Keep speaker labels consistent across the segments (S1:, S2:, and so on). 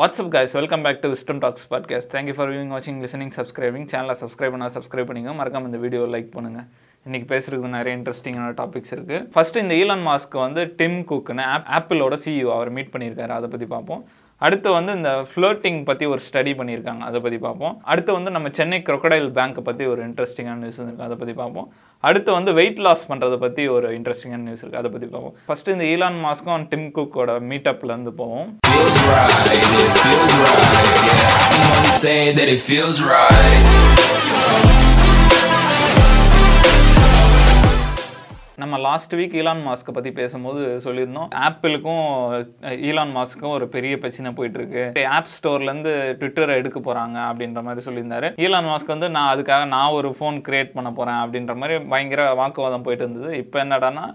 S1: What's up guys welcome back to wisdom talks podcast thank you for viewing வாட்சிங் listening subscribing சேனலை subscribe பண்ணால் subscribe பண்ணிங்க மறக்காம இந்த வீடியோ லைக் பண்ணுங்க. இன்னைக்கு பேசுறதுக்கு நிறைய இன்ட்ரெஸ்டிங்கான டாபிக்ஸ் இருக்குது ஃபஸ்ட்டு இந்த ஈலான் மாஸ்க் வந்து டிம் குக்குன்னு ஆப் ஆப்பிளோட சிஇஓ அவர் மீட் பண்ணியிருக்காரு. அதை பற்றி பார்ப்போம். அடுத்து வந்து இந்த ஃப்ளோட்டிங் பற்றி ஒரு ஸ்டடி பண்ணியிருக்காங்க. அதை பற்றி பார்ப்போம். அடுத்து வந்து நம்ம சென்னை க்ரொக்கடைல் பேங்க்கை பற்றி ஒரு இன்ட்ரெஸ்டிங்கான நியூஸ் இருக்குது அதை பற்றி பார்ப்போம். அடுத்து வந்து வெயிட் லாஸ் பண்ணுறதை பற்றி ஒரு இன்ட்ரெஸ்டிங்கான நியூஸ் இருக்குது அதை பற்றி பார்ப்போம். ஃபஸ்ட்டு இந்த ஈலான் மாஸ்க்கும் டிம் குக்கோட மீட்டப்லேருந்து போவோம்.
S2: Right, it feels right. Yeah, only that it feels right.
S1: நம்ம லாஸ்ட் வீக் ஈலான் மாஸ்க்கை பற்றி பேசும்போது சொல்லியிருந்தோம் ஆப்பிளுக்கும் ஈலான் மாஸ்க்கும் ஒரு பெரிய பிரச்சனை போயிட்டு இருக்கு ஆப் ஸ்டோர்லேருந்து ட்விட்டரை எடுக்க போகிறாங்க அப்படின்ற மாதிரி சொல்லியிருந்தாரு ஈலான் மாஸ்க் வந்து நான் அதுக்காக நான் ஒரு ஃபோன் கிரியேட் பண்ண போகிறேன் அப்படின்ற மாதிரி பயங்கர வாக்குவாதம் போயிட்டு இருந்தது இப்போ என்னடான்னா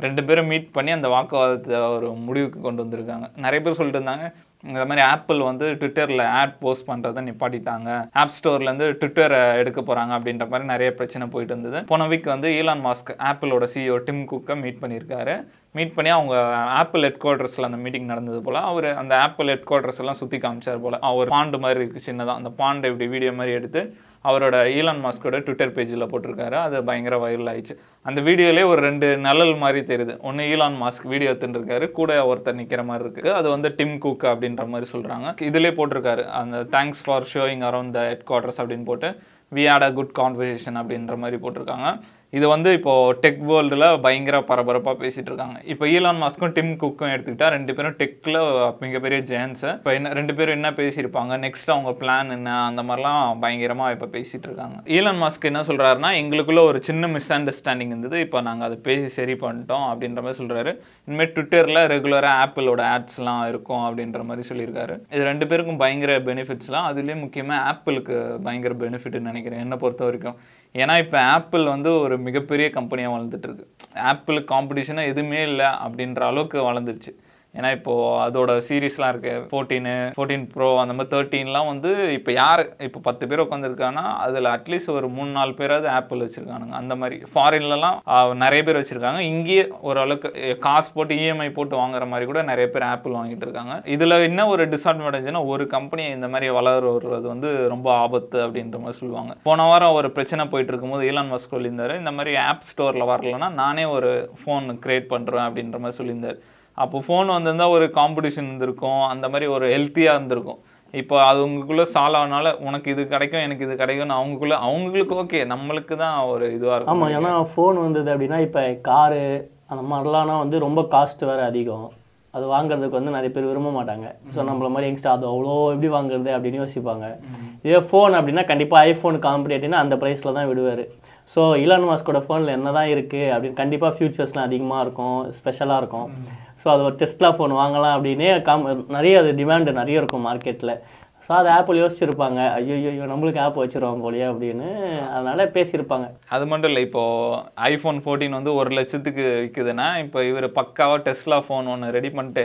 S1: ரெண்டு பேரும் மீட் பண்ணி அந்த வாக்குவாதத்தை ஒரு முடிவுக்கு கொண்டு வந்திருக்காங்க நிறைய பேர் சொல்லிட்டு இருந்தாங்க இந்த மாதிரி ஆப்பிள் வந்து ட்விட்டரில் ஆட் போஸ்ட் பண்ணுறதை நிப்பாட்டிட்டாங்க. ஆப் ஸ்டோர்லேருந்து ட்விட்டரை எடுக்க போகிறாங்க அப்படின்ற மாதிரி நிறைய பிரச்சனை போயிட்டு இருந்தது. போன வீக் வந்து ஈலான் மாஸ்க் ஆப்பிளோட சிஇஓ டிம் குக்கை மீட் பண்ணியிருக்காரு. மீட் பண்ணி அவங்க ஆப்பிள் ஹெட் குவார்டர்ஸில் அந்த மீட்டிங் நடந்தது போல் அவர் அந்த ஆப்பிள் ஹெட் குவார்டர்ஸ் எல்லாம் சுற்றி காமிச்சார் போல். அவர் பாண்டு மாதிரி இருக்குது சின்னதாக அந்த பாண்டை இப்படி வீடியோ மாதிரி எடுத்து அவரோட ஈலான் மாஸ்கோட ட்விட்டர் பேஜில் போட்டிருக்காரு. அது பயங்கர வைரல் ஆயிடுச்சு. அந்த வீடியோலேயே ஒரு ரெண்டு நலல் மாதிரி தெரியுது. ஒன்று ஈலான் மாஸ்க் வீடியோ எடுத்துருக்காரு கூட ஒருத்தர் நிற்கிற மாதிரி இருக்குது அது வந்து டிம் குக் அப்படின்ற மாதிரி சொல்கிறாங்க இதிலே போட்டிருக்காரு. அந்த thanks for showing around the headquarters அப்படின்னு போட்டு we had a good conversation அப்படின்ற மாதிரி போட்டிருக்காங்க. இது வந்து இப்போது டெக் வேர்ல்டில் பயங்கர பரபரப்பாக பேசிகிட்டு இருக்காங்க. இப்போ ஈலான் மாஸ்க்கும் டிம் குக்கும் எடுத்துக்கிட்டால் ரெண்டு பேரும் டெக்கில் மிகப்பெரிய ஜேன்ஸு இப்போ என்ன ரெண்டு பேரும் என்ன பேசியிருப்பாங்க? நெக்ஸ்ட் அவங்க பிளான் என்ன? அந்த மாதிரிலாம் பயங்கரமாக இப்போ பேசிகிட்டு இருக்காங்க. ஈலான் மாஸ்க் என்ன சொல்கிறாருன்னா எங்களுக்குள்ளே ஒரு சின்ன மிஸ் அண்டர்ஸ்டாண்டிங் இருந்தது. இப்போ நாங்கள் அதை பேசி சரி பண்ணிட்டோம் அப்படின்ற மாதிரி சொல்கிறாரு இனிமேல் ட்விட்டரில் ரெகுலராக ஆப்பிளோட ஆட்ஸ்லாம் இருக்கும் அப்படின்ற மாதிரி சொல்லியிருக்காரு. இது ரெண்டு பேருக்கும் பயங்கர பெனிஃபிட்ஸ்லாம் அதுலேயும் முக்கியமாக ஆப்பிளுக்கு பயங்கர பெனிஃபிட்னு நினைக்கிறேன். என்னை பொறுத்த வரைக்கும் ஏன்னா இப்போ ஆப்பிள் வந்து ஒரு மிகப்பெரிய கம்பெனியாக வளர்ந்துட்டு இருக்கு. ஆப்பிள் காம்படிஷனாக எதுவுமே இல்லை அப்படின்ற அளவுக்கு வளர்ந்துருச்சு. ஏன்னா இப்போது அதோட சீரீஸ்லாம் இருக்குது ஃபோர்டீனு ஃபோர்டீன் ப்ரோ அந்த மாதிரி தேர்ட்டீன்லாம் வந்து இப்போ யார் இப்போ பத்து பேர் உட்காந்துருக்காங்கன்னா அதில் அட்லீஸ்ட் ஒரு மூணு நாலு பேராவது ஆப்பிள் வச்சுருக்கானுங்க. அந்த மாதிரி ஃபாரின்லலாம் நிறைய பேர் வச்சுருக்காங்க. இங்கேயே ஓரளவுக்கு காசு போட்டு இஎம்ஐ போட்டு வாங்குற மாதிரி கூட நிறைய பேர் ஆப்பிள் வாங்கிட்டு இருக்காங்க. இதில் என்ன ஒரு டிஸ்அட்வான்டேஜ்னா ஒரு கம்பெனி இந்த மாதிரி வளர வருவது வந்து ரொம்ப ஆபத்து அப்படின்ற மாதிரி சொல்லுவாங்க. போன வாரம் ஒரு பிரச்சனை போயிட்டு இருக்கும்போது ஈலான் மஸ்க் சொல்லியிருந்தாரு இந்த மாதிரி ஆப் ஸ்டோரில் வரலன்னா நானே ஒரு ஃபோன் கிரியேட் பண்ணுறேன் அப்படின்ற மாதிரி சொல்லியிருந்தார். அப்போ ஃபோன் வந்திருந்தா ஒரு காம்படிஷன் இருந்திருக்கும். அந்த மாதிரி ஒரு ஹெல்த்தியாக இருந்திருக்கும். இப்போ அது உங்களுக்குள்ள சால்வ் ஆனால உனக்கு இது கிடைக்கும் எனக்கு இது கிடைக்கும்னு அவங்களுக்குள்ள அவங்களுக்கு ஓகே நம்மளுக்கு தான் ஒரு இதுவாக இருக்கும்.
S3: ஆமாம் ஏன்னா ஃபோன் வந்தது அப்படின்னா இப்போ காரு அந்த மாதிரிலாம்னா வந்து ரொம்ப காஸ்ட் வேறு அதிகம். அது வாங்குறதுக்கு வந்து நிறைய பேர் விரும்ப மாட்டாங்க. ஸோ நம்மள மாதிரி யங்ஸ்டர் அது அவ்வளோ எப்படி வாங்குறது அப்படின்னு யோசிப்பாங்க. இதே ஃபோன் அப்படின்னா கண்டிப்பாக ஐஃபோன் காம்படேட்டிவ்னா அந்த ப்ரைஸில் தான் விடுவார். ஸோ இலான் மாஸ்கோட ஃபோனில் என்ன தான் இருக்குது அப்படின்னு கண்டிப்பாக ஃபியூச்சர்ஸ்லாம் அதிகமாக இருக்கும் ஸ்பெஷலாக இருக்கும். ஸோ அது ஒரு டெஸ்ட்லா ஃபோன் வாங்கலாம் அப்படின்னே காம் நிறைய அது டிமாண்டு நிறைய இருக்கும் மார்க்கெட்டில் ஸோ அது ஆப்பிள் யோசிச்சிருப்பாங்க. ஐயோ ஐயோ நம்மளுக்கு ஆப் வச்சிருவோம் போலியே அப்படின்னு. அதனால பேசியிருப்பாங்க.
S1: அது மட்டும் இல்லை இப்போ ஐஃபோன் ஃபோர்டீன் வந்து ஒரு லட்சத்துக்கு விற்குதுன்னா இப்போ இவர் பக்காவாக டெஸ்லா ஃபோன் ஒன்று ரெடி பண்ணிட்டு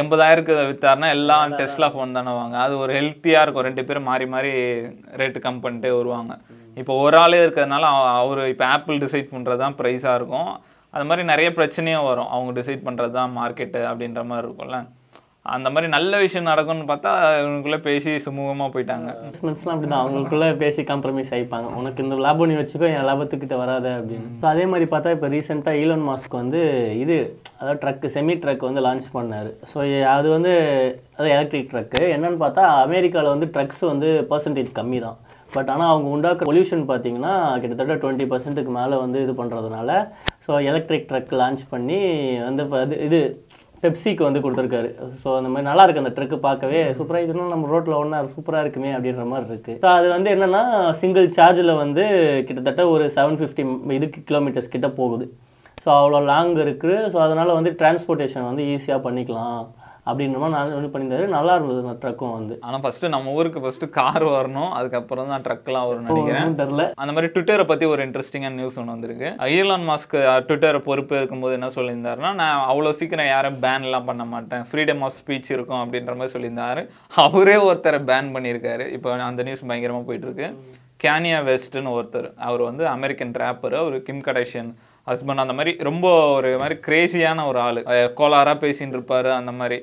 S1: எண்பதாயிரக்கு வித்தாருன்னா எல்லாம் டெஸ்லா ஃபோன் தானே வாங்க. அது ஒரு ஹெல்த்தியாக இருக்கும். ரெண்டு பேரும் மாறி மாறி ரேட்டு கம் பண்ணிட்டே வருவாங்க. இப்போ ஒரு ஆளே இருக்கிறதுனால அவர் இப்போ ஆப்பிள் டிசைட் பண்ணுறது தான் ப்ரைஸாக இருக்கும். அது மாதிரி நிறைய பிரச்சனையும் வரும். அவங்க டிசைட் பண்ணுறது தான் மார்க்கெட்டு அப்படின்ற மாதிரி இருக்கும்ல. அந்த மாதிரி நல்ல விஷயம் நடக்கும்னு பார்த்தா இவங்களுக்குள்ளே பேசி சுமூகமாக போயிட்டாங்க.
S3: பிஸ்னஸ்லாம் அப்படி தான் அவங்களுக்குள்ளே பேசி காம்ப்ரமைஸ் ஆகிப்பாங்க உனக்கு இந்த லாபம் நீ வச்சுக்கோ என் லாபத்துக்கிட்ட வராத அப்படின்னு. இப்போ அதே மாதிரி பார்த்தா இப்போ ரீசெண்டாக ஈலன் மாஸ்க் வந்து இது அதாவது ட்ரக்கு செமி ட்ரக் வந்து லான்ச் பண்ணார். ஸோ அது வந்து அது எலக்ட்ரிக் ட்ரக்கு என்னன்னு பார்த்தா அமெரிக்காவில் வந்து ட்ரக்ஸ் வந்து பர்சன்டேஜ் கம்மி தான் பட் ஆனால் அவங்க உண்டாக்குற பொல்யூஷன் பார்த்தீங்கன்னா கிட்டத்தட்ட டுவெண்ட்டி பர்சன்ட்டுக்கு மேலே வந்து இது பண்ணுறதுனால ஸோ எலக்ட்ரிக் ட்ரக் லான்ச் பண்ணி வந்து அது இது பெப்சிக்கு வந்து கொடுத்துருக்காரு. ஸோ அந்த மாதிரி நல்லா இருக்கு அந்த ட்ரக்கு பார்க்கவே. சூப்பராக இதுனா நம்ம ரோட்டில் ஒன்றா சூப்பராக இருக்குமே அப்படின்ற மாதிரி இருக்குது ஸோ அது வந்து என்னென்னா சிங்கிள் சார்ஜில் வந்து கிட்டத்தட்ட ஒரு செவன் ஃபிஃப்டி இதுக்கு கிலோமீட்டர்ஸ் கிட்ட போகுது. ஸோ அவ்வளோ லாங் இருக்குது ஸோ அதனால் வந்து டிரான்ஸ்போர்ட்டேஷன் வந்து ஈஸியாக பண்ணிக்கலாம். அப்படின்ற மாதிரி நான் இது பண்ணியிருந்தாரு. நல்லா இருந்தது அந்த ட்ரக்கும் வந்து.
S1: ஆனால் ஃபஸ்ட்டு நம்ம ஊருக்கு ஃபஸ்ட்டு கார் வரணும். அதுக்கப்புறம் தான் ட்ரக்லாம் வரும்னு நினைக்கிறேன்.
S3: தெரில
S1: அந்த மாதிரி ட்விட்டரை பற்றி ஒரு இன்ட்ரெஸ்டிங்கான நியூஸ் ஒன்று வந்திருக்கு. ஈலான் மாஸ்க் ட்விட்டரை பொறுப்பு இருக்கும்போது என்ன சொல்லியிருந்தாருன்னா நான் அவ்வளோ சீக்கிரம் யாரும் பேன்லாம் பண்ண மாட்டேன். ஃப்ரீடம் ஆஃப் ஸ்பீச் இருக்கும் அப்படின்ற மாதிரி சொல்லியிருந்தாரு. அவரே ஒருத்தரை பேன் பண்ணியிருக்காரு. இப்போ அந்த நியூஸ் பயங்கரமாக போயிட்டு இருக்கு கேனியா வெஸ்ட்னு ஒருத்தர். அவர் வந்து அமெரிக்கன் ரேப்பர் அவர் கிம் கடைஷியன் ஹஸ்பண்ட் அந்த மாதிரி ரொம்ப ஒரு மாதிரி கிரேசியான ஒரு ஆள். கோளாராக பேசின்னு இருப்பாரு. அந்த மாதிரி.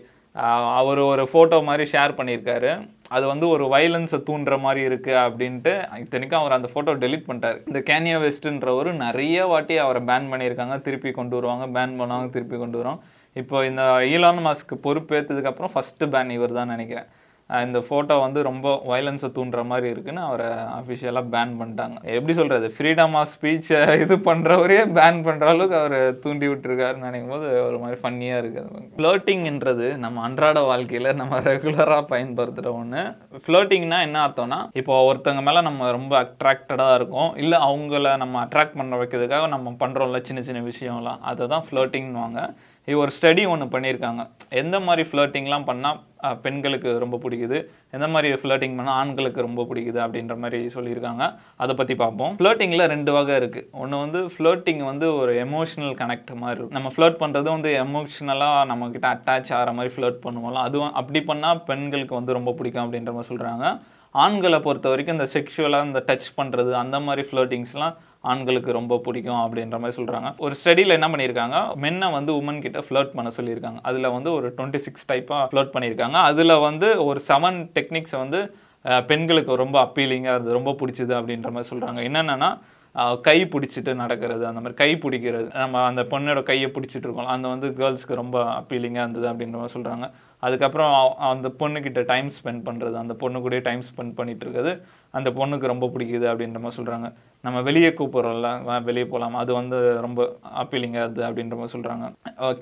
S1: அவர் ஒரு ஃபோட்டோ மாதிரி ஷேர் பண்ணியிருக்காரு. அது வந்து ஒரு வயலன்ஸை தூண்டுற மாதிரி இருக்குது அப்படின்ட்டு இத்தனைக்கும் அவர் அந்த ஃபோட்டோ டெலீட் பண்ணிட்டார். இந்த கேனியா வெஸ்ட்ன்றவர் நிறைய வாட்டி அவரை பேன் பண்ணியிருக்காங்க. திருப்பி கொண்டு வருவாங்க பேன் பண்ணுவாங்க திருப்பி கொண்டு வருவாங்க. இப்போ இந்த ஈலான் மாஸ்க்கு பொறுப்பேற்றதுக்கப்புறம் ஃபஸ்ட்டு பேன் இவர் தான் நினைக்கிறேன். இந்த ஃபோட்டோ வந்து ரொம்ப வயலன்ஸை தூண்டுற மாதிரி இருக்குன்னு அவரை அஃபிஷியலாக பேன் பண்ணிட்டாங்க. எப்படி சொல்கிறது ஃப்ரீடம் ஆஃப் ஸ்பீச்சை இது பண்ணுறவரே பேன் பண்ணுற அளவுக்கு அவர் தூண்டி விட்டுருக்காருன்னு நினைக்கும் போது ஒரு மாதிரி ஃபன்னியாக இருக்குது. ஃப்ளோட்டிங்ன்றது நம்ம அன்றாட வாழ்க்கையில் நம்ம ரெகுலராக பயன்படுத்துகிற ஒன்று ஃப்ளோட்டிங்னா என்ன அர்த்தம்னா இப்போ ஒருத்தவங்க மேலே நம்ம ரொம்ப அட்ராக்டடாக இருக்கும் இல்லை அவங்கள நம்ம அட்ராக்ட் பண்ண வைக்கிறதுக்காக நம்ம பண்ணுறோம்ல சின்ன சின்ன விஷயம்லாம் அதை தான் ஃப்ளோட்டிங்னுவாங்க இது ஒரு ஸ்டடி ஒன்று பண்ணியிருக்காங்க. எந்த மாதிரி ஃப்ளர்ட்டிங்லாம் பண்ணால் பெண்களுக்கு ரொம்ப பிடிக்குது? எந்த மாதிரி ஃப்ளர்ட்டிங் பண்ணால் ஆண்களுக்கு ரொம்ப பிடிக்குது அப்படின்ற மாதிரி சொல்லியிருக்காங்க. அதை பற்றி பார்ப்போம். ஃப்ளர்ட்டிங்கில் ரெண்டு வகை இருக்குது ஒன்று வந்து ஃப்ளர்ட்டிங் வந்து ஒரு எமோஷனல் கனெக்ட் மாதிரி இருக்கும். நம்ம ஃப்ளர்ட் பண்ணுறது வந்து எமோஷ்னலாக நம்மக்கிட்ட அட்டாச் ஆகிற மாதிரி ஃப்ளர்ட் பண்ணுவோம்ல. அதுவும் அப்படி பண்ணால் பெண்களுக்கு வந்து ரொம்ப பிடிக்கும் அப்படின்ற மாதிரி சொல்கிறாங்க ஆண்களை பொறுத்த வரைக்கும் இந்த செக்ஷுவலாக இந்த டச் பண்ணுறது அந்த மாதிரி ஃப்ளர்ட்டிங்ஸ்லாம் ஆண்களுக்கு ரொம்ப பிடிக்கும் அப்படின்ற மாதிரி சொல்கிறாங்க ஒரு ஸ்டடியில் என்ன பண்ணியிருக்காங்க? மென்னை வந்து உமன் கிட்ட ஃப்ளர்ட் பண்ண சொல்லியிருக்காங்க. அதில் வந்து ஒரு டுவெண்ட்டி சிக்ஸ் டைப்பாக ஃப்ளர்ட் பண்ணியிருக்காங்க. அதில் வந்து ஒரு செவன் டெக்னிக்ஸை வந்து பெண்களுக்கு ரொம்ப அப்பீலிங்காக இருந்தது ரொம்ப பிடிச்சிது அப்படின்ற மாதிரி சொல்கிறாங்க என்னென்னா கை பிடிச்சிட்டு நடக்கிறது அந்த மாதிரி கை பிடிக்கிறது. நம்ம அந்த பொண்ணோட கையை பிடிச்சிட்டு இருக்கோம். அந்த வந்து கேர்ள்ஸ்க்கு ரொம்ப அப்பீலிங்காக இருந்தது அப்படின்ற மாதிரி சொல்கிறாங்க அதுக்கப்புறம் அந்த பொண்ணுக்கிட்ட டைம் ஸ்பெண்ட் பண்ணுறது அந்த பொண்ணு கூட டைம் ஸ்பெண்ட் பண்ணிட்டு இருக்கிறது அந்த பொண்ணுக்கு ரொம்ப பிடிக்குது அப்படின்ற மாதிரி சொல்கிறாங்க நம்ம வெளியே கூப்பிட்றோம்ல வெளியே போகலாம் அது வந்து ரொம்ப அப்பீலிங்காக இருந்தது அப்படின்ற மாதிரி சொல்கிறாங்க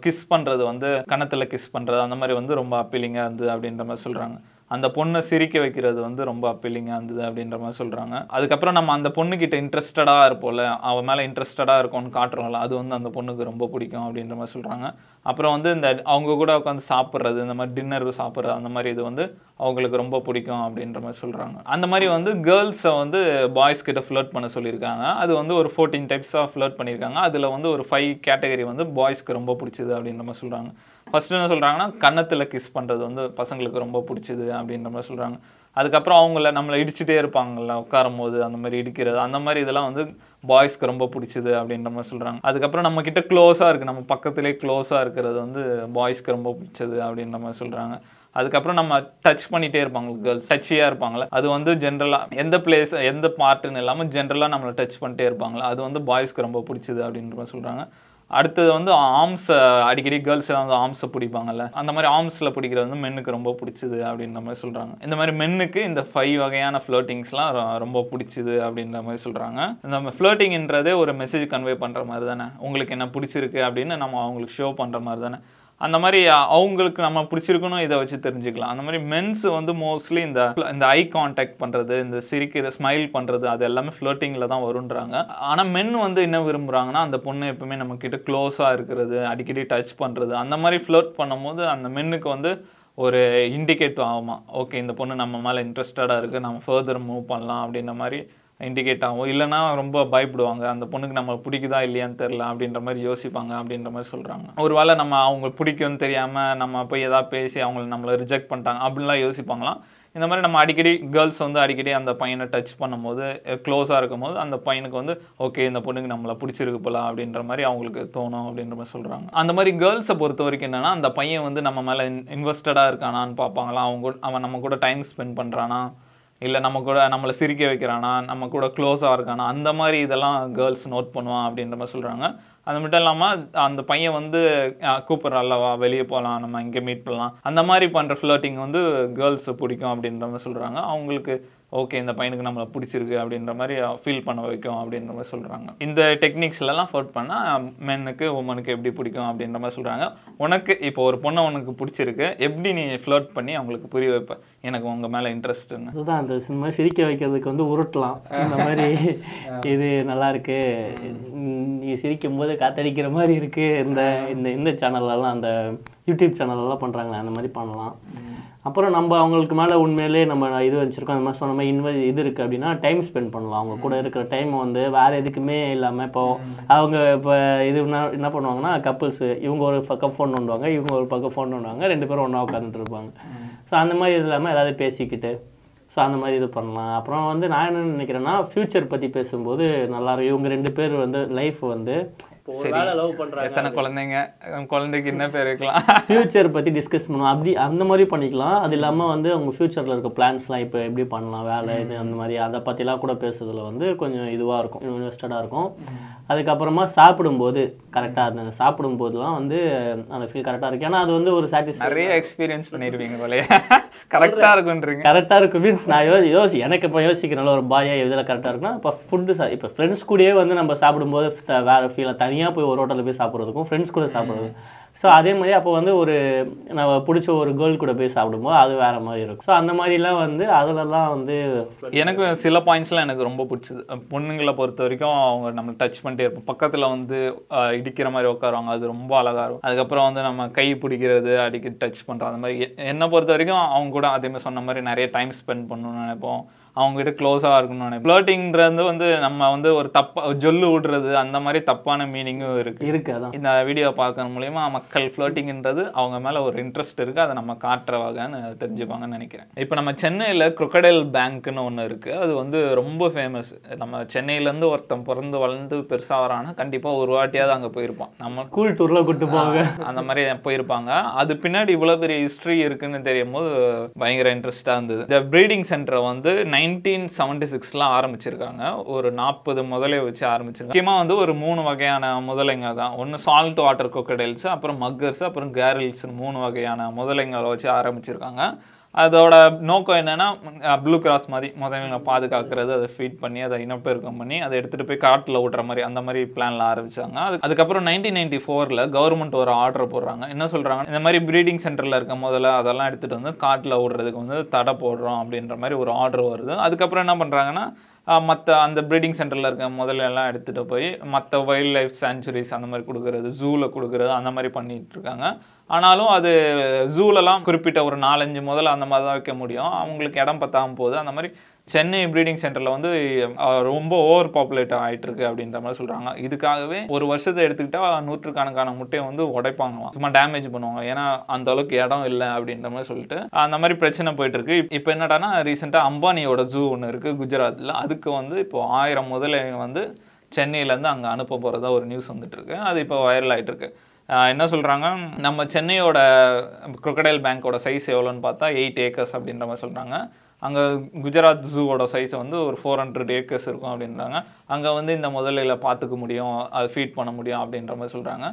S1: கிஸ் பண்ணுறது வந்து கணத்தில் கிஸ் பண்ணுறது அந்த மாதிரி வந்து ரொம்ப அப்பீலிங்காக இருந்தது அப்படின்ற மாதிரி சொல்கிறாங்க அந்த பொண்ணை சிரிக்க வைக்கிறது வந்து ரொம்ப அப்பீலிங்காக இருந்தது அப்படின்ற மாதிரி சொல்கிறாங்க அதுக்கப்புறம் நம்ம அந்த பொண்ணுக்கிட்ட இன்ட்ரெஸ்டடாக இருப்போம்ல அவன் மேலே இன்ட்ரெஸ்டடாக இருக்கும்னு காட்டுறோம்ல அது வந்து அந்த பொண்ணுக்கு ரொம்ப பிடிக்கும் அப்படின்ற மாதிரி சொல்கிறாங்க அப்புறம் வந்து இந்த அவங்க கூட உட்காந்து சாப்பிட்றது இந்த மாதிரி டின்னர் சாப்பிட்றது அந்த மாதிரி இது வந்து அவங்களுக்கு ரொம்ப பிடிக்கும் அப்படின்ற மாதிரி சொல்கிறாங்க அந்த மாதிரி வந்து கேர்ள்ஸை வந்து பாய்ஸ் கிட்ட ஃப்ளர்ட் பண்ண சொல்லியிருக்காங்க. அது வந்து ஒரு ஃபோர்டீன் டைப்ஸாக ஃப்ளர்ட் பண்ணியிருக்காங்க. அதில் வந்து ஒரு ஃபைவ் கேட்டகரி வந்து பாய்ஸ்க்கு ரொம்ப பிடிச்சது அப்படின்ற மாதிரி சொல்கிறாங்க ஃபஸ்ட்டு என்ன சொல்கிறாங்கன்னா கன்னத்தில் கிஸ் பண்ணுறது வந்து பசங்களுக்கு ரொம்ப பிடிச்சிது அப்படின்ற மாதிரி சொல்கிறாங்க அதுக்கப்புறம் அவங்கள நம்மளை இடிச்சுட்டே இருப்பாங்கள்ல உட்காரும் போது அந்த மாதிரி இடிக்கிறது அந்த மாதிரி இதெல்லாம் வந்து பாய்ஸ்க்கு ரொம்ப பிடிச்சிது அப்படின்ற மாதிரி சொல்கிறாங்க அதுக்கப்புறம் நம்ம கிட்ட க்ளோஸாக இருக்குது நம்ம பக்கத்துலேயே க்ளோஸாக இருக்கிறது வந்து பாய்ஸ்க்கு ரொம்ப பிடிச்சது அப்படின்ற மாதிரி சொல்கிறாங்க அதுக்கப்புறம் நம்ம டச் பண்ணிகிட்டே இருப்பாங்க கேர்ள்ஸ் டச்சியாக இருப்பாங்களே அது வந்து ஜென்ரலாக எந்த பிளேஸ் எந்த பார்ட்டுன்னு இல்லாமல் ஜென்ரலாக நம்மளை டச் பண்ணிட்டே இருப்பாங்களே அது வந்து பாய்ஸ்க்கு ரொம்ப பிடிச்சிது அப்படின்ற மாதிரி சொல்கிறாங்க அடுத்தது வந்து ஆர்ம்ஸை அடிக்கடி கேர்ள்ஸ் எல்லாம் வந்து ஆர்ம்ஸை பிடிப்பாங்கல்ல. அந்த மாதிரி ஆர்ம்ஸில் பிடிக்கிறது வந்து மென்னுக்கு ரொம்ப பிடிச்சது அப்படின்ற மாதிரி சொல்கிறாங்க இந்த மாதிரி மென்னுக்கு இந்த ஃபைவ் வகையான ஃப்ளோட்டிங்ஸ்லாம் ரொம்ப பிடிச்சிது அப்படின்ற மாதிரி சொல்கிறாங்க இந்த ஃப்ளோட்டிங்ன்றதே ஒரு மெசேஜ் கன்வே பண்ணுற மாதிரி தானே. உங்களுக்கு என்ன பிடிச்சிருக்கு அப்படின்னு நம்ம அவங்களுக்கு ஷோ பண்ணுற மாதிரி தானே. அந்த மாதிரி அவங்களுக்கு நம்ம பிடிச்சிருக்கணும் இதை வச்சு தெரிஞ்சுக்கலாம். அந்த மாதிரி மென்ஸ் வந்து மோஸ்ட்லி இந்த இந்த ஐ கான்டாக்ட் பண்ணுறது இந்த சிரிக்கிற ஸ்மைல் பண்ணுறது அது எல்லாமே ஃப்ளோட்டிங்கில் தான் வருன்றாங்க ஆனால் மென் வந்து என்ன விரும்புகிறாங்கன்னா அந்த பொண்ணு எப்பவுமே நம்ம கிட்ட க்ளோஸாக இருக்கிறது அடிக்கடி டச் பண்ணுறது அந்த மாதிரி ஃப்ளோட் பண்ணும்போது அந்த மென்னுக்கு வந்து ஒரு இண்டிகேட் ஆகுமா? ஓகே இந்த பொண்ணு நம்ம மேலே இன்ட்ரெஸ்டடாக இருக்குது நம்ம ஃபர்தர் மூவ் பண்ணலாம் அப்படின்ற மாதிரி இண்டிகேட் ஆகும். இல்லைன்னா ரொம்ப பயப்படுவாங்க. அந்த பொண்ணுக்கு நம்ம பிடிக்குதா இல்லையான்னு தெரில அப்படின்ற மாதிரி யோசிப்பாங்க அப்படின்ற மாதிரி சொல்கிறாங்க ஒரு வேளை நம்ம அவங்க பிடிக்கும்னு தெரியாமல் நம்ம போய் எதாவது பேசி அவங்கள நம்மளை ரிஜெக்ட் பண்ணிட்டாங்க அப்படின்லாம் யோசிப்பாங்களாம். இந்த மாதிரி நம்ம அடிக்கடி கேர்ள்ஸ் வந்து அடிக்கடி அந்த பையனை டச் பண்ணும்போது க்ளோஸாக இருக்கும்போது அந்த பையனுக்கு வந்து ஓகே இந்த பொண்ணுக்கு நம்மளை பிடிச்சிருக்கு போல அப்படின்ற மாதிரி அவங்களுக்கு தோணும் அப்படின்ற மாதிரி சொல்கிறாங்க அந்த மாதிரி கேர்ள்ஸை பொறுத்த வரைக்கும் என்னென்னா அந்த பையன் வந்து நம்ம மேலே இன்வெஸ்டடாக இருக்கானான்னு பார்ப்பாங்களா அவங்க கூட- அவன் நம்ம கூட டைம் ஸ்பெண்ட் பண்ணுறானா இல்லை நம்ம கூட நம்மளை சிரிக்க வைக்கிறானா நம்ம கூட க்ளோஸாக இருக்கானா அந்த மாதிரி இதெல்லாம் கேர்ள்ஸ் நோட் பண்ணுவான் அப்படின்ற மாதிரி சொல்கிறாங்க அது மட்டும் இல்லாமல் அந்த பையன் வந்து கூப்பிட்றால்லவா வெளியே போகலாம் நம்ம இங்கே மீட் பண்ணலாம். அந்த மாதிரி பண்ணுற ஃப்ளோட்டிங் வந்து கேர்ள்ஸ் பிடிக்கும் அப்படின்ற மாதிரி சொல்கிறாங்க அவங்களுக்கு ஓகே இந்த பையனுக்கு நம்மளை பிடிச்சிருக்கு அப்படின்ற மாதிரி ஃபீல் பண்ண வைக்கும் அப்படின்ற மாதிரி சொல்கிறாங்க இந்த டெக்னிக்ஸ்லலாம் ஃபோர்ட் பண்ணால் மென்னுக்கு உமனுக்கு எப்படி பிடிக்கும் அப்படின்ற மாதிரி சொல்கிறாங்க உனக்கு இப்போ ஒரு பொண்ணை உனக்கு பிடிச்சிருக்கு எப்படி நீ ஃப்ளர்ட் பண்ணி அவங்களுக்கு புரிய வைப்ப? எனக்கு உங்கள் மேலே இன்ட்ரெஸ்ட்டுன்னு
S3: அதுதான் அந்த சினிமா சிரிக்க வைக்கிறதுக்கு வந்து உருட்டலாம். இந்த மாதிரி இது நல்லா இருக்கு. உம், நீ சிரிக்கும் போது காத்தடிக்கிற மாதிரி இருக்கு. இந்த இந்த இந்த சேனல்லலாம் அந்த யூடியூப் சேனல்லலாம் பண்ணுறாங்களே அந்த மாதிரி பண்ணலாம். அப்புறம் நம்ம அவங்களுக்கு மேலே உண்மையிலே நம்ம இது வச்சுருக்கோம் அந்த மாதிரி சொன்ன மாதிரி இன்வெ இது இருக்குது அப்படின்னா டைம் ஸ்பெண்ட் பண்ணலாம் அவங்க கூட இருக்கிற டைம் வந்து வேறு எதுக்குமே இல்லாமல் இப்போ அவங்க இப்போ இது என்ன பண்ணுவாங்கன்னா கப்புள்ஸ் இவங்க ஒரு பக்கம் ஃபோன் பண்ணுவாங்க இவங்க ஒரு பக்கம் ஃபோன் பண்ணுவாங்க ரெண்டு பேரும் ஒன்றா உட்காந்துட்டு இருப்பாங்க. ஸோ அந்த மாதிரி இது இல்லாமல் ஏதாவது பேசிக்கிட்டு ஸோ அந்த மாதிரி இது பண்ணலாம். அப்புறம் வந்து நான் என்ன நினைக்கிறேன்னா ஃப்யூச்சர் பற்றி பேசும்போது நல்லா இருக்கும். இவங்க ரெண்டு பேர் வந்து லைஃப் வந்து லவ் பண்ணுறாங்க
S1: எத்தனை குழந்தைங்க? குழந்தைக்கு என்ன பேர் வைக்கலாம்?
S3: ஃப்யூச்சர் பற்றி டிஸ்கஸ் பண்ணுவோம். அப்படி அந்த மாதிரி பண்ணிக்கலாம். அது இல்லாமல் வந்து அவங்க ஃப்யூச்சரில் இருக்க பிளான்ஸ்லாம் இப்போ எப்படி பண்ணலாம்? வேலை இது அந்த மாதிரி. அதை பற்றிலாம் கூட பேசுறதுல வந்து கொஞ்சம் இதுவாக இருக்கும். இன்வெஸ்டடாக இருக்கும். அதுக்கப்புறமா சாப்பிடும்போது கரெக்டாக அந்த சாப்பிடும்போதுலாம் வந்து அந்த ஃபீல் கரெக்டாக இருக்கு. ஏன்னா அது வந்து ஒரு சாட்டிஸ்ஃபை
S1: நிறைய எக்ஸ்பீரியன்ஸ் பண்ணிருப்பீங்க போலயே. கரெக்டா இருக்குன்றீங்க.
S3: கரெக்டாக இருக்கும். மீன்ஸ் நான் யோ யோசி எனக்கு இப்போ யோசிக்கிறனால ஒரு பாயா இதில் கரெக்டாக இருக்குன்னா இப்போ ஃபுட்டு சா இப்போ ஃப்ரெண்ட்ஸ் கூடயே வந்து நம்ம சாப்பிடும்போது வேற ஃபீல் தனியாக போய் ஒரு ஹோட்டலில் போய் சாப்பிட்றதுக்கும் ஃப்ரெண்ட்ஸ் கூட சாப்பிட்றது. ஸோ அதே மாதிரி அப்போ வந்து ஒரு நம்ம பிடிச்ச ஒரு கேர்ள் கூட போய் சாப்பிடும்போது அது வேற மாதிரி இருக்கும். ஸோ அந்த மாதிரிலாம் வந்து அதுலலாம் வந்து
S1: எனக்கு சில பாயிண்ட்ஸ்லாம் எனக்கு ரொம்ப பிடிச்சது. பொண்ணுங்களை பொறுத்த வரைக்கும் அவங்க நம்ம டச் பண்ணிட்டே இருப்போம். பக்கத்தில் வந்து இடிக்கிற மாதிரி உட்காருவாங்க. அது ரொம்ப அழகாக இருக்கும். அதுக்கப்புறம் வந்து நம்ம கை பிடிக்கிறது அடிக்கடி டச் பண்ணுறோம் அந்த மாதிரி. எ- என்னை பொறுத்த வரைக்கும் அவங்க கூட அதே மாதிரி சொன்ன மாதிரி நிறைய டைம் ஸ்பெண்ட் பண்ணணும்னு நினைப்போம். அவங்க கிட்ட க்ளோஸாக இருக்கணும்னு நினைப்போம் ஃப்ளர்ட்டிங்கிறது வந்து நம்ம வந்து ஒரு தப்பா ஜொல்லு விடுறது அந்த மாதிரி தப்பான மீனிங்கும் இருக்கு.
S3: இருக்கு அதான்.
S1: இந்த வீடியோ பார்க்கறது மூலயமா மக்கள் ஃப்ளோட்டிங்ன்றது அவங்க மேலே ஒரு இன்ட்ரெஸ்ட் இருக்குது அதை நம்ம காட்டுற வகைன்னு தெரிஞ்சுப்பாங்கன்னு நினைக்கிறேன். இப்போ நம்ம சென்னையில் crocodile பேங்க்னு ஒன்று இருக்குது அது வந்து ரொம்ப ஃபேமஸ் நம்ம சென்னையிலேருந்து ஒருத்தன் பிறந்து வளர்ந்து பெருசாக வரானா கண்டிப்பாக ஒரு வாட்டியாவது அங்கே போயிருப்பான். நம்ம
S3: ஸ்கூல் டூரில் கூட்டு போவாங்க.
S1: அந்த மாதிரி போயிருப்பாங்க. அது பின்னாடி இவ்வளோ பெரிய ஹிஸ்ட்ரி இருக்குன்னு தெரியும் போது பயங்கர இன்ட்ரெஸ்டாக இருந்தது. இந்த ப்ரீடிங் சென்டரை வந்து நைன்டீன் செவன்டி சிக்ஸ்லாம் ஆரம்பிச்சிருக்காங்க. ஒரு நாற்பது முதலை வச்சு ஆரம்பிச்சிருக்காங்க. முக்கியமாக வந்து ஒரு மூணு வகையான முதலைங்க தான். ஒன்று சால்ட் வாட்டர் கொக்கடைல்ஸ் அப்புறம் மக்கர்ஸ் அப்புறம் கேரல்ஸ் மூணு வகையான முதலைங்களை வச்சு ஆரம்பிச்சிருக்காங்க. அதோட நோக்கம் என்னென்னா ப்ளூ கிராஸ் மாதிரி முதல்ல பாதுகாக்கிறது அதை ஃபீட் பண்ணி அதை இனப்பெருக்கம் பண்ணி அதை எடுத்துகிட்டு போய் காட்டில் விட்ற மாதிரி அந்த மாதிரி பிளான்லாம் ஆரம்பிச்சாங்க. அது அதுக்கப்புறம் நைன்டீன் நைன்டி ஃபோரில் கவர்மெண்ட் ஒரு ஆர்டர் போடுறாங்க. என்ன சொல்கிறாங்க இந்த மாதிரி ப்ரீடிங் சென்டரில் இருக்க முதல்ல அதெல்லாம் எடுத்துகிட்டு வந்து காட்டில் விடுறதுக்கு வந்து தடை போடுறோம் அப்படின்ற மாதிரி ஒரு ஆர்டர் வருது. அதுக்கப்புறம் என்ன பண்ணுறாங்கன்னா மற்ற அந்த ப்ரீடிங் சென்டரில் இருக்க முதல்ல எல்லாம் எடுத்துகிட்டு போய் மற்ற வைல்ட் லைஃப் சேஞ்சுரிஸ் அந்த மாதிரி கொடுக்குறது ஜூவில் கொடுக்குறது அந்த மாதிரி பண்ணிகிட்டு இருக்காங்க. ஆனாலும் அது ஜூலெலாம் குறிப்பிட்ட ஒரு நாலஞ்சு முதல்ல அந்த மாதிரி தான் வைக்க முடியும். அவங்களுக்கு இடம் பத்தாமல் போகுது. அந்த மாதிரி சென்னை ப்ரீடிங் சென்டரில் வந்து ரொம்ப ஓவர் பாப்புலேட் ஆகிட்டு இருக்கு அப்படின்ற மாதிரி சொல்கிறாங்க இதுக்காகவே ஒரு வருஷத்தை எடுத்துக்கிட்டால் நூற்றுக்கணக்கான முட்டையை வந்து உடைப்பாங்களாம். சும்மா டேமேஜ் பண்ணுவாங்க. ஏன்னா அந்த அளவுக்கு இடம் இல்லை அப்படின்ற மாதிரி சொல்லிட்டு அந்த மாதிரி பிரச்சனை போயிட்டு இருக்கு இப்போ என்னடான்னா ரீசெண்டாக அம்பானியோட ஜூ ஒன்று இருக்குது குஜராத்தில் அதுக்கு வந்து இப்போது ஆயிரம் முதலை வந்து சென்னையிலேருந்து அங்கே அனுப்ப போகிறதா ஒரு நியூஸ் வந்துட்டுருக்கு. அது இப்போ வைரல் ஆகிட்டுருக்கு என்ன சொல்கிறாங்க நம்ம சென்னையோட குரொக்கடைல் பேங்க்கோட சைஸ் எவ்வளோன்னு பார்த்தா எயிட் ஏக்கர்ஸ் அப்படின்ற மாதிரி சொல்கிறாங்க அங்கே குஜராத் ஜூவோட சைஸை வந்து ஒரு ஃபோர் ஹண்ட்ரட் ஏக்கர்ஸ் இருக்கும் அப்படின்றாங்க. அங்கே வந்து இந்த முதலையில் பார்த்துக்க முடியும் அது ஃபீட் பண்ண முடியும் அப்படின்ற மாதிரி சொல்கிறாங்க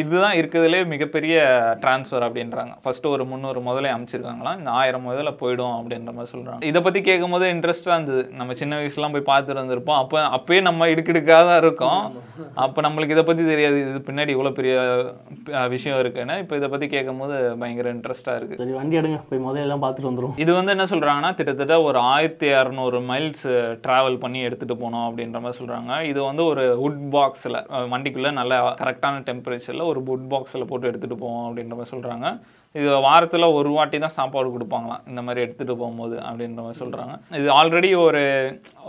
S1: இதுதான் இருக்கிறதுலே மிகப்பெரிய ட்ரான்ஸ்ஃபர் அப்படின்றாங்க. ஃபர்ஸ்ட் ஒரு முந்நூறு முதலை அமைச்சிருக்காங்களாம் இந்த ஆயிரம் முதல்ல போயிடும் அப்படின்ற மாதிரி சொல்கிறாங்க இதை பற்றி கேட்கும்போது இன்ட்ரெஸ்டாக இருந்தது. நம்ம சின்ன வயசுலாம் போய் பார்த்துட்டு வந்திருப்போம் அப்போ அப்பயே நம்ம இடுக்கிடுக்காக தான் இருக்கோம். அப்போ நம்மளுக்கு இதை பற்றி தெரியாது. இது பின்னாடி இவ்வளோ பெரிய விஷயம் இருக்குன்னு இப்போ இதை பற்றி கேட்கும்போது பயங்கர இன்ட்ரெஸ்டாக இருக்குது
S3: சரி வண்டி எடுங்க. போய் முதல்ல எல்லாம் பார்த்துட்டு வந்துரும்
S1: இது வந்து என்ன சொல்றாங்கன்னா கிட்டத்தட்ட ஒரு ஆயிரத்தி இரநூறு மைல்ஸ் டிராவல் பண்ணி எடுத்துட்டு போனோம் அப்படின்ற மாதிரி சொல்றாங்க. இது வந்து ஒரு வுட் பாக்ஸில் வண்டிக்குள்ள நல்ல கரெக்டான டெம்பரேச்சரில் ஒரு வுட் பாக்ஸில் போட்டு எடுத்துட்டு போவோம் அப்படின்ற மாதிரி சொல்றாங்க. இது வாரத்துல ஒரு வாட்டி தான் சாப்பாடு கொடுப்பாங்களாம். இந்த மாதிரி எடுத்துட்டு போகும்போது அப்படின்ற மாதிரி சொல்றாங்க. இது ஆல்ரெடி ஒரு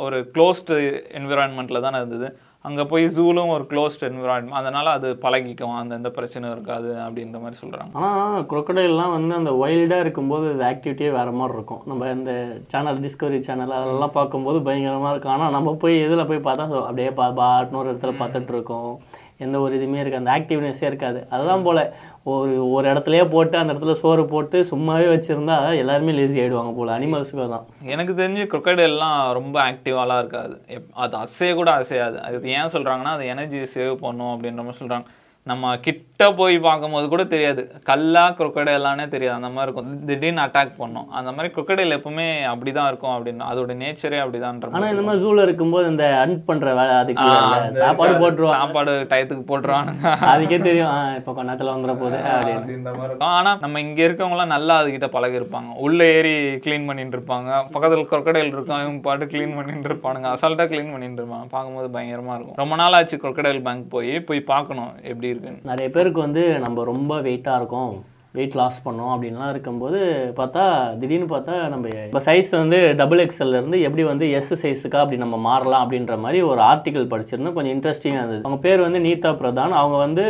S1: ஒரு க்ளோஸ்டு என்விரான்மெண்ட்ல தானே இருந்தது. அங்க போய் ஜூலும் ஒரு க்ளோஸ்ட் என்விரான்மெண்ட் அதனால அது பழகிக்கும். அந்த எந்த பிரச்சனையும் இருக்காது அப்படின்ற மாதிரி சொல்றாங்க.
S3: ஆனால் crocodileலாம் வந்து அந்த வைல்டாக இருக்கும்போது அது ஆக்டிவிட்டியே வேறு மாதிரி இருக்கும். நம்ம இந்த சேனல் டிஸ்கவரி சேனல் அதெல்லாம் பார்க்கும்போது பயங்கரமாக இருக்கும். ஆனால் நம்ம போய் இதில் போய் பார்த்தா அப்படியே பா பாட்டுன்னு ஒரு இடத்துல பார்த்துட்டு இருக்கோம். எந்த ஒரு இதுவுமே இருக்காது. அந்த ஆக்டிவ்னஸே இருக்காது. அதுதான் போல். ஒரு ஒரு இடத்துலையே போட்டு அந்த இடத்துல சோறு போட்டு சும்மாவே வச்சுருந்தா எல்லாருமே லேசி ஆகிடுவாங்க போல். அனிமல்ஸுக்கு தான்
S1: எனக்கு தெரிஞ்சு எல்லாம் ரொம்ப ஆக்டிவாலாம் இருக்காது. எப் அது அசைய கூட அசையாது. அது ஏன் சொல்கிறாங்கன்னா அது எனர்ஜி சேவ் பண்ணும் அப்படின்ற மாதிரி சொல்கிறாங்க நம்ம கிட்ட போய் பார்க்கும்போது கூட தெரியாது. கல்லா crocodileலானே தெரியாது. அந்த மாதிரி இருக்கும். திடீர்னு அட்டாக் பண்ணும். அந்த மாதிரி crocodile எப்பவுமே அப்படிதான் இருக்கும் அப்படின்னு. அதோட நேச்சரே அப்படிதான்ற மாதிரி
S3: ஆனால் இந்த மாதிரி ஜூவில் இருக்கும்போது இந்த அண்ட் பண்ணுற வேலை அதுக்கு இல்ல. சாப்பாடு போட்டுருவாங்க.
S1: சாப்பாடு டயத்துக்கு போட்டுருவானுங்க.
S3: அதுக்கே தெரியும். இப்போ கொஞ்ச நேரத்தில் வந்துட போகுது அப்படின்னு.
S1: அப்படின்ற மாதிரி இருக்கும். ஆனா நம்ம இங்க இருக்கவங்கலாம் நல்லா அதுகிட்ட பழகி இருப்பாங்க உள்ள ஏறி க்ளீன் பண்ணிட்டு இருப்பாங்க. பக்கத்துல crocodile இருக்கும். இவங்க பாட்டு க்ளீன் பண்ணிட்டு இருப்பானுங்க. அசால்ட்டா க்ளீன் பண்ணிட்டு இருப்பாங்க. பார்க்கும்போது பயங்கரமா இருக்கும். ரொம்ப நாள் ஆச்சு crocodile பேங்க் போய் போய் பார்க்கணும். எப்படி இருக்குன்னு
S3: நிறைய பேருக்கு வந்து நம்ம ரொம்ப வெயிட்டாக இருக்கோம் வெயிட் லாஸ் பண்ணோம் அப்படின்லாம் இருக்கும்போது பார்த்தா திடீர்னு பார்த்தா நம்ம இப்போ சைஸ் வந்து டபுள் எக்ஸ்எல்லேருந்து எப்படி வந்து எஸ் சைஸுக்கா அப்படி நம்ம மாறலாம் அப்படின்ற மாதிரி ஒரு ஆர்டிக்கல் படிச்சிருந்தேன். கொஞ்சம் இன்ட்ரெஸ்டிங்காக இருந்தது. அவங்க பேர் வந்து நீதா பிரதான். அவங்க வந்து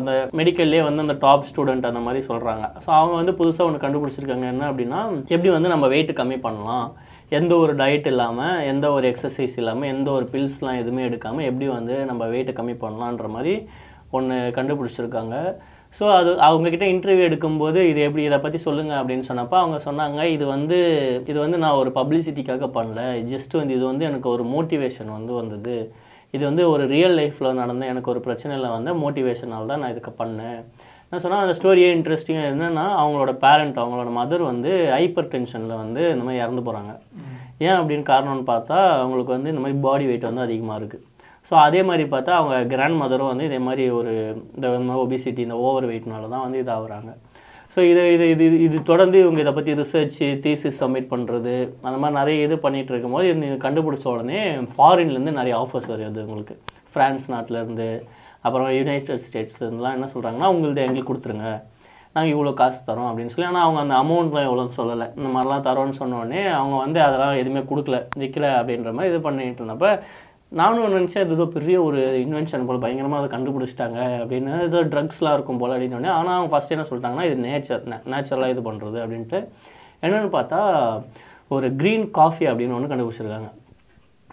S3: அந்த மெடிக்கல்லே வந்து அந்த டாப் ஸ்டூடெண்ட் அந்த மாதிரி சொல்கிறாங்க ஸோ அவங்க வந்து புதுசாக ஒன்று கண்டுபிடிச்சிருக்காங்க. என்ன அப்படின்னா எப்படி வந்து நம்ம வெயிட் கம்மி பண்ணலாம்? எந்த ஒரு டயட் இல்லாமல் எந்த ஒரு எக்ஸசைஸ் இல்லாமல் எந்த ஒரு பில்ஸ்லாம் எதுவுமே எடுக்காமல் எப்படி வந்து நம்ம வெயிட்டை கம்மி பண்ணலான்ற மாதிரி ஒன்று கண்டுபிடிச்சிருக்காங்க. ஸோ அது அவங்கக்கிட்ட இன்டர்வியூ எடுக்கும்போது இது எப்படி இதை பற்றி சொல்லுங்கள் அப்படின்னு சொன்னப்போ அவங்க சொன்னாங்க இது வந்து இது வந்து நான் ஒரு பப்ளிசிட்டிக்காக பண்ணல. ஜஸ்ட் வந்து இது வந்து எனக்கு ஒரு மோட்டிவேஷன் வந்து வந்தது. இது வந்து ஒரு ரியல் லைஃப்பில் நடந்த எனக்கு ஒரு பிரச்சனையில் வந்த மோட்டிவேஷனால் தான் நான் இதுக்கு பண்ணேன். நான் சொன்னால் அந்த ஸ்டோரியே இன்ட்ரெஸ்டிங்காக என்னென்னா அவங்களோட பேரண்ட் அவங்களோட மதர் வந்து ஹைப்பர் டென்ஷனில் வந்து இந்த மாதிரி இறந்து போகிறாங்க ஏன் அப்படின்னு காரணம்னு பார்த்தா அவங்களுக்கு வந்து இந்த மாதிரி பாடி வெயிட் வந்து அதிகமாக இருக்குது ஸோ அதே மாதிரி பார்த்தா அவங்க கிராண்ட் மதரும் வந்து இதே மாதிரி ஒரு இந்த ஒபிசிட்டி இந்த ஓவர் வெயிட்னால தான் வந்து இதாகிறாங்க. ஸோ இது இது இது இது- தொடர்ந்து இவங்க இதை பற்றி ரிசர்ச் தீசிஸ் சப்மிட் பண்ணுறது அந்த மாதிரி நிறைய இது பண்ணிகிட்டு இருக்கும்போது இது கண்டுபிடிச்ச உடனே ஃபாரின்லேருந்து நிறைய ஆஃபர்ஸ் வருது உங்களுக்கு. ஃப்ரான்ஸ் நாட்டிலேருந்து அப்புறம் யுனைடெட் ஸ்டேட்ஸ்லாம் என்ன சொல்கிறாங்கன்னா உங்களுது எங்களுக்கு கொடுத்துருங்க. நாங்கள் இவ்வளோ காசு தரோம் அப்படின்னு சொல்லி. ஆனால் அவங்க அந்த அமௌண்ட்லாம் எவ்வளோன்னு சொல்லலை. இந்த மாதிரிலாம் தரோன்னு சொன்னோடனே அவங்க வந்து அதெல்லாம் எதுவுமே கொடுக்கல விற்கல அப்படின்ற மாதிரி இது பண்ணிட்டு இருந்தப்போ நானும் நினச்சேன் இது ஏதோ பெரிய ஒரு இன்வென்ஷன் போல் பயங்கரமாக அதை கண்டுபிடிச்சிட்டாங்க அப்படின்னு. ஏதோ ட்ரக்ஸ்லாம் இருக்கும் போல் அப்படின்னு ஆனால் அவங்க ஃபஸ்ட் என்ன சொல்லிட்டாங்கன்னா இது நேச்சர் நேச்சுரலாக இது பண்ணுறது அப்படின்ட்டு. என்னென்னு பார்த்தா ஒரு க்ரீன் காஃபி அப்படின்னு ஒன்று கண்டுபிடிச்சிருக்காங்க.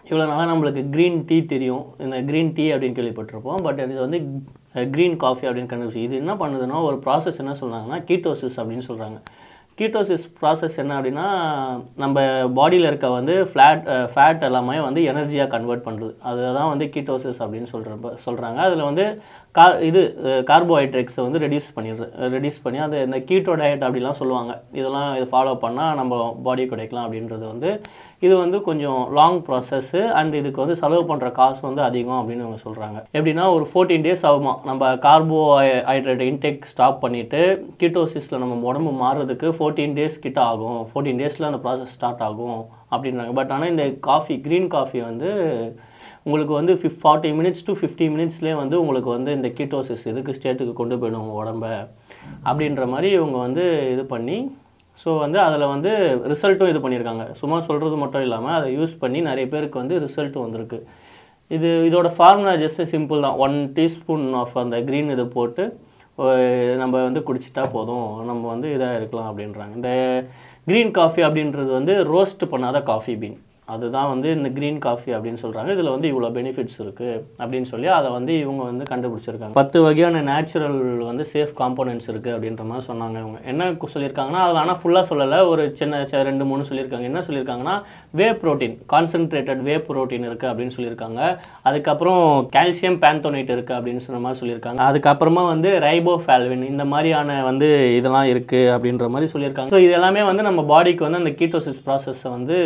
S3: இவ்வளோ நாளாக நம்மளுக்கு க்ரீன் டீ தெரியும். இந்த க்ரீன் டீ அப்படின்னு கேள்விப்பட்டிருப்போம். பட் இது வந்து க்ரீன் காஃபி அப்படின்னு கண்டுபிடிச்சி இது என்ன பண்ணுதுன்னா ஒரு ப்ராசஸ் என்ன சொல்கிறாங்கன்னா கீட்டோசிஸ் அப்படின்னு சொல்கிறாங்க கீட்டோசிஸ் ப்ராசஸ் என்ன அப்படின்னா நம்ம பாடியில் இருக்க வந்து ஃப்ளாட் ஃபேட் எல்லாமே வந்து எனர்ஜியாக கன்வெர்ட் பண்ணுறது அதுதான் வந்து கீட்டோசிஸ் அப்படின்னு சொல்கிற சொல்கிறாங்க அதில் வந்து கா இது கார்போஹைட்ரேட்ஸை வந்து ரெடியூஸ் பண்ணிடுது ரெடியூஸ் பண்ணி அது இந்த கீட்டோ டயட் அப்படிலாம் சொல்லுவாங்க. இதெல்லாம் இது ஃபாலோ பண்ணால் நம்ம பாடி குறைக்கலாம் அப்படின்றது வந்து இது வந்து கொஞ்சம் லாங் ப்ராசஸ்ஸு அண்ட் இதுக்கு வந்து செலவு பண்ணுற காசு வந்து அதிகம் அப்படின்னு அவங்க சொல்கிறாங்க எப்படின்னா ஒரு ஃபோர்டீன் டேஸ் ஆகுமா? நம்ம கார்போஹைட்ரேட் இன்டேக் ஸ்டாப் பண்ணிவிட்டு கீட்டோசிஸில் நம்ம உடம்பு மாறுறதுக்கு ஃபோர்டீன் டேஸ் கிட்ட ஆகும். ஃபோர்டீன் டேஸில் அந்த ப்ராசஸ் ஸ்டார்ட் ஆகும் அப்படின்றாங்க. பட் ஆனால் இந்த காஃபி க்ரீன் காஃபி வந்து உங்களுக்கு வந்து fif forty minutes to fifty மினிட்ஸ்லேயே வந்து உங்களுக்கு வந்து இந்த கீட்டோசிஸ் இதுக்கு ஸ்டேட்டுக்கு கொண்டு போயிடும் உங்கள் உடம்ப? அப்படின்ற மாதிரி இவங்க வந்து இது பண்ணி ஸோ வந்து அதில் வந்து ரிசல்ட்டும் இது பண்ணியிருக்காங்க. சும்மா சொல்கிறது மட்டும் இல்லாமல் அதை யூஸ் பண்ணி நிறைய பேருக்கு வந்து ரிசல்ட்டும் வந்திருக்கு. இது இதோட ஃபார்முலா ஜஸ்ட் சிம்பிள் தான். ஒன் டீஸ்பூன் ஆஃப் அந்த க்ரீன் இதை போட்டு நம்ம வந்து குடிச்சிட்டா போதும். நம்ம வந்து இதாக இருக்கலாம் அப்படின்றாங்க. இந்த க்ரீன் காஃபி அப்படின்றது வந்து ரோஸ்ட் பண்ணாத காஃபி பீன் அதுதான் வந்து இந்த க்ரீன் காஃபி அப்படின்னு சொல்கிறாங்க இதில் வந்து இவ்வளோ பெனிஃபிட்ஸ் இருக்குது அப்படின்னு சொல்லி அதை வந்து இவங்க வந்து கண்டுபிடிச்சிருக்காங்க. பத்து வகையான நேச்சுரல் வந்து சேஃப் காம்போனன்ட்ஸ் இருக்குது அப்படின்ற மாதிரி சொன்னாங்க இவங்க. என்ன சொல்லியிருக்காங்கன்னா அதில் ஆனால் ஃபுல்லாக சொல்லலை. ஒரு சின்ன ரெண்டு மூணு சொல்லியிருக்காங்க. என்ன சொல்லியிருக்காங்கன்னா whey protein concentrated whey protein இருக்குது அப்படின்னு சொல்லியிருக்காங்க. அதுக்கப்புறம் கால்சியம் பேந்தோனேட் இருக்குது அப்படின்னு சொன்ன மாதிரி சொல்லியிருக்காங்க. அதுக்கப்புறமா வந்து ரைபோஃபால்வின் இந்த மாதிரியான வந்து இதெல்லாம் இருக்குது அப்படின்ற மாதிரி சொல்லியிருக்காங்க. ஸோ இது எல்லாமே வந்து நம்ம பாடிக்கு வந்து அந்த கீட்டோசிஸ் ப்ராசஸை வந்து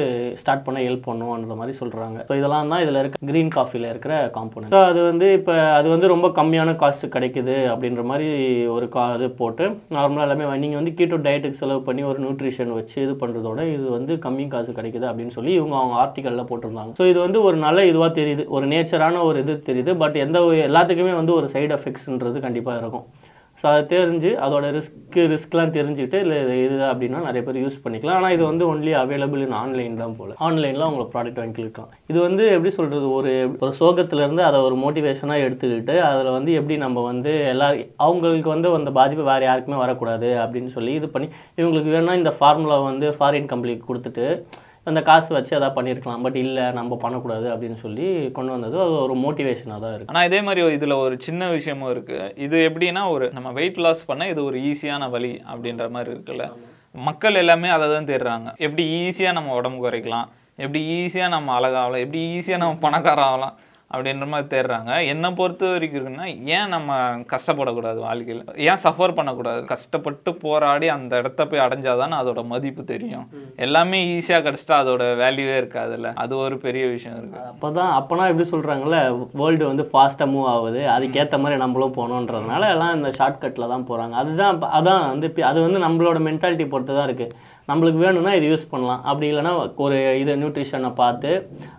S3: ஸ்டார்ட் பண்ண ஹெல்ப் பண்ணுவோன்ற மாதிரி சொல்கிறாங்க ஸோ இதெல்லாம் தான் இதில் இருக்க க்ரீன் காஃபியில் இருக்கிற காம்போனன்ட் ஸோ அது வந்து இப்போ அது வந்து ரொம்ப கம்மியான காஸ்ட் கிடைக்குது அப்படின்ற மாதிரி ஒரு கா இது போட்டு நார்மலாக எல்லாமே நீங்கள் வந்து கீட்டோ டயட்டுக்கு செலவு பண்ணி ஒரு நியூட்ரிஷன் வச்சு இது பண்ணுறதோட இது வந்து கம்மி காசு கிடைக்குது அப்படின்னு சொல்லி இவங்க அவங்க ஆர்டிக்கலில் போட்டிருந்தாங்க. ஸோ இது வந்து ஒரு நல்ல இதுவாக தெரியுது. ஒரு நேச்சரான ஒரு இது தெரியுது. பட் எந்த ஒரு- எல்லாத்துக்குமே வந்து ஒரு சைடு எஃபெக்ட்ஸ்ன்றது கண்டிப்பாக இருக்கும். ஸோ அதை தெரிஞ்சு அதோட ரிஸ்க்கு ரிஸ்க்லாம் தெரிஞ்சுக்கிட்டு இல்லை இது இது அப்படின்னா நிறைய பேர் யூஸ் பண்ணிக்கலாம். ஆனால் இது வந்து ஒன்லி அவைலபிள் இன் ஆன்லைன் தான் போல். ஆன்லைனில் உங்களுக்கு ப்ராடக்ட் வாங்கிக்கலாம் இது வந்து எப்படி சொல்கிறது ஒரு ஒரு சோகத்துலேருந்து அதை ஒரு மோட்டிவேஷனாக எடுத்துக்கிட்டு அதில் வந்து எப்படி நம்ம வந்து எல்லா அவங்களுக்கு வந்து அந்த பாதிப்பு வேறு யாருக்குமே வரக்கூடாது அப்படின்னு சொல்லி இது பண்ணி இவங்களுக்கு வேணால் இந்த ஃபார்முலா வந்து ஃபாரின் கம்பெனிக்கு கொடுத்துட்டு அந்த காசு வச்சு எதாவது பண்ணியிருக்கலாம் பட் இல்லை நம்ம பண்ணக்கூடாது அப்படின்னு சொல்லி கொண்டு வந்தது அது ஒரு மோட்டிவேஷனாக தான் இருக்குது
S1: ஆனால் இதே மாதிரி இதில் ஒரு சின்ன விஷயமும் இருக்குது இது எப்படின்னா ஒரு நம்ம வெயிட் லாஸ் பண்ண இது ஒரு ஈஸியான வழி அப்படின்ற மாதிரி இருக்குல்ல. மக்கள் எல்லாமே அதை தான் தேடுறாங்க. எப்படி ஈஸியாக நம்ம உடம்பு குறைக்கலாம்? எப்படி ஈஸியாக நம்ம அழகாகலாம்? எப்படி ஈஸியாக நம்ம பணக்காரம் ஆகலாம்? அப்படின்ற மாதிரி தேடுறாங்க. என்னை பொறுத்த வரைக்கும் இருக்குன்னா ஏன் நம்ம கஷ்டப்படக்கூடாது வாழ்க்கையில்? ஏன் சஃபர் பண்ணக்கூடாது? கஷ்டப்பட்டு போராடி அந்த இடத்த போய் அடைஞ்சாதானே அதோட மதிப்பு தெரியும். எல்லாமே ஈஸியாக கிடச்சிட்டா அதோட வேல்யூவே இருக்காதுல்ல. அது ஒரு பெரிய விஷயம் இருக்குது
S3: அப்போ தான் அப்போனா எப்படி சொல்கிறாங்கல்ல வேர்ல்டு வந்து ஃபாஸ்ட்டாக மூவ் ஆகுது. அதுக்கேற்ற மாதிரி நம்மளும் போகணுன்றதுனால எல்லாம் இந்த ஷார்ட்கட்டில் தான் போகிறாங்க அதுதான் அதான் வந்து அது வந்து நம்மளோட மென்டாலிட்டி பொறுத்து தான் இருக்குது நம்மளுக்கு வேணும்னா இது யூஸ் பண்ணலாம். அப்படி இல்லைன்னா ஒரு இது நியூட்ரிஷனை பார்த்து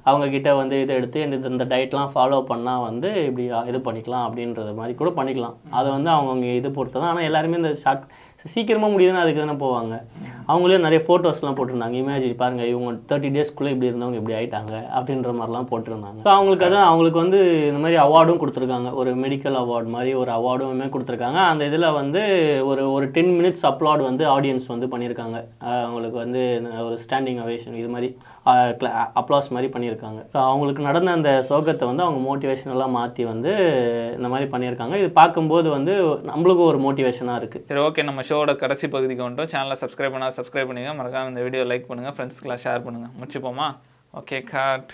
S3: அவங்கக்கிட்ட வந்து இதை எடுத்து இந்த இந்த டயட்லாம் ஃபாலோ பண்ணால் வந்து இப்படி இது பண்ணிக்கலாம் அப்படின்றது மாதிரி கூட பண்ணிக்கலாம். அதை வந்து அவங்கவுங்க இது பொறுத்து தான் ஆனால் எல்லாருமே இந்த ஷார்ட் சீக்கிரமாக முடியுதுன்னா அதுக்கு தானே போவாங்க. அவங்களே நிறைய ஃபோட்டோஸ்லாம் போட்டிருந்தாங்க. இமேஜின் பாருங்கள் இவங்க தேர்ட்டி டேஸ்க்குள்ளே இப்படி இருந்தவங்க இப்படி ஆயிட்டாங்க அப்படின்ற மாதிரிலாம் போட்டிருந்தாங்க. ஸோ அவங்களுக்கு அதான் அவங்களுக்கு வந்து இந்த மாதிரி அவார்டும் கொடுத்துருக்காங்க. ஒரு மெடிக்கல் அவார்டு மாதிரி ஒரு அவார்டுமே கொடுத்துருக்காங்க. அந்த இதில் வந்து ஒரு ஒரு டென் மினிட்ஸ் அப்லாட் வந்து ஆடியன்ஸ் வந்து பண்ணியிருக்காங்க. அவங்களுக்கு வந்து ஒரு ஸ்டாண்டிங் அவேஷன் இது மாதிரி. அப்ளாஸ் மாதிரி பண்ணியிருக்காங்க. ஸோ அவங்களுக்கு நடந்த அந்த சோகத்தை வந்து அவங்க மோட்டிவேஷனெல்லாம் மாற்றி வந்து இந்த மாதிரி பண்ணியிருக்காங்க. இது பார்க்கும்போது வந்து நம்மளுக்கும் ஒரு மோட்டிவேஷனாக இருக்குது
S1: சரி ஓகே நம்ம ஷோட கடைசி பகுதிக்கு வந்துட்டோம். சேனலை சப்ஸ்கிரைப் பண்ணால் சப்ஸ்கிரைப் பண்ணுங்க மறக்காம இந்த வீடியோ லைக் பண்ணுங்கள் ஃப்ரெண்ட்ஸ்க்கெலாம் ஷேர் பண்ணுங்கள் முடிச்சுப்போமா? Okay God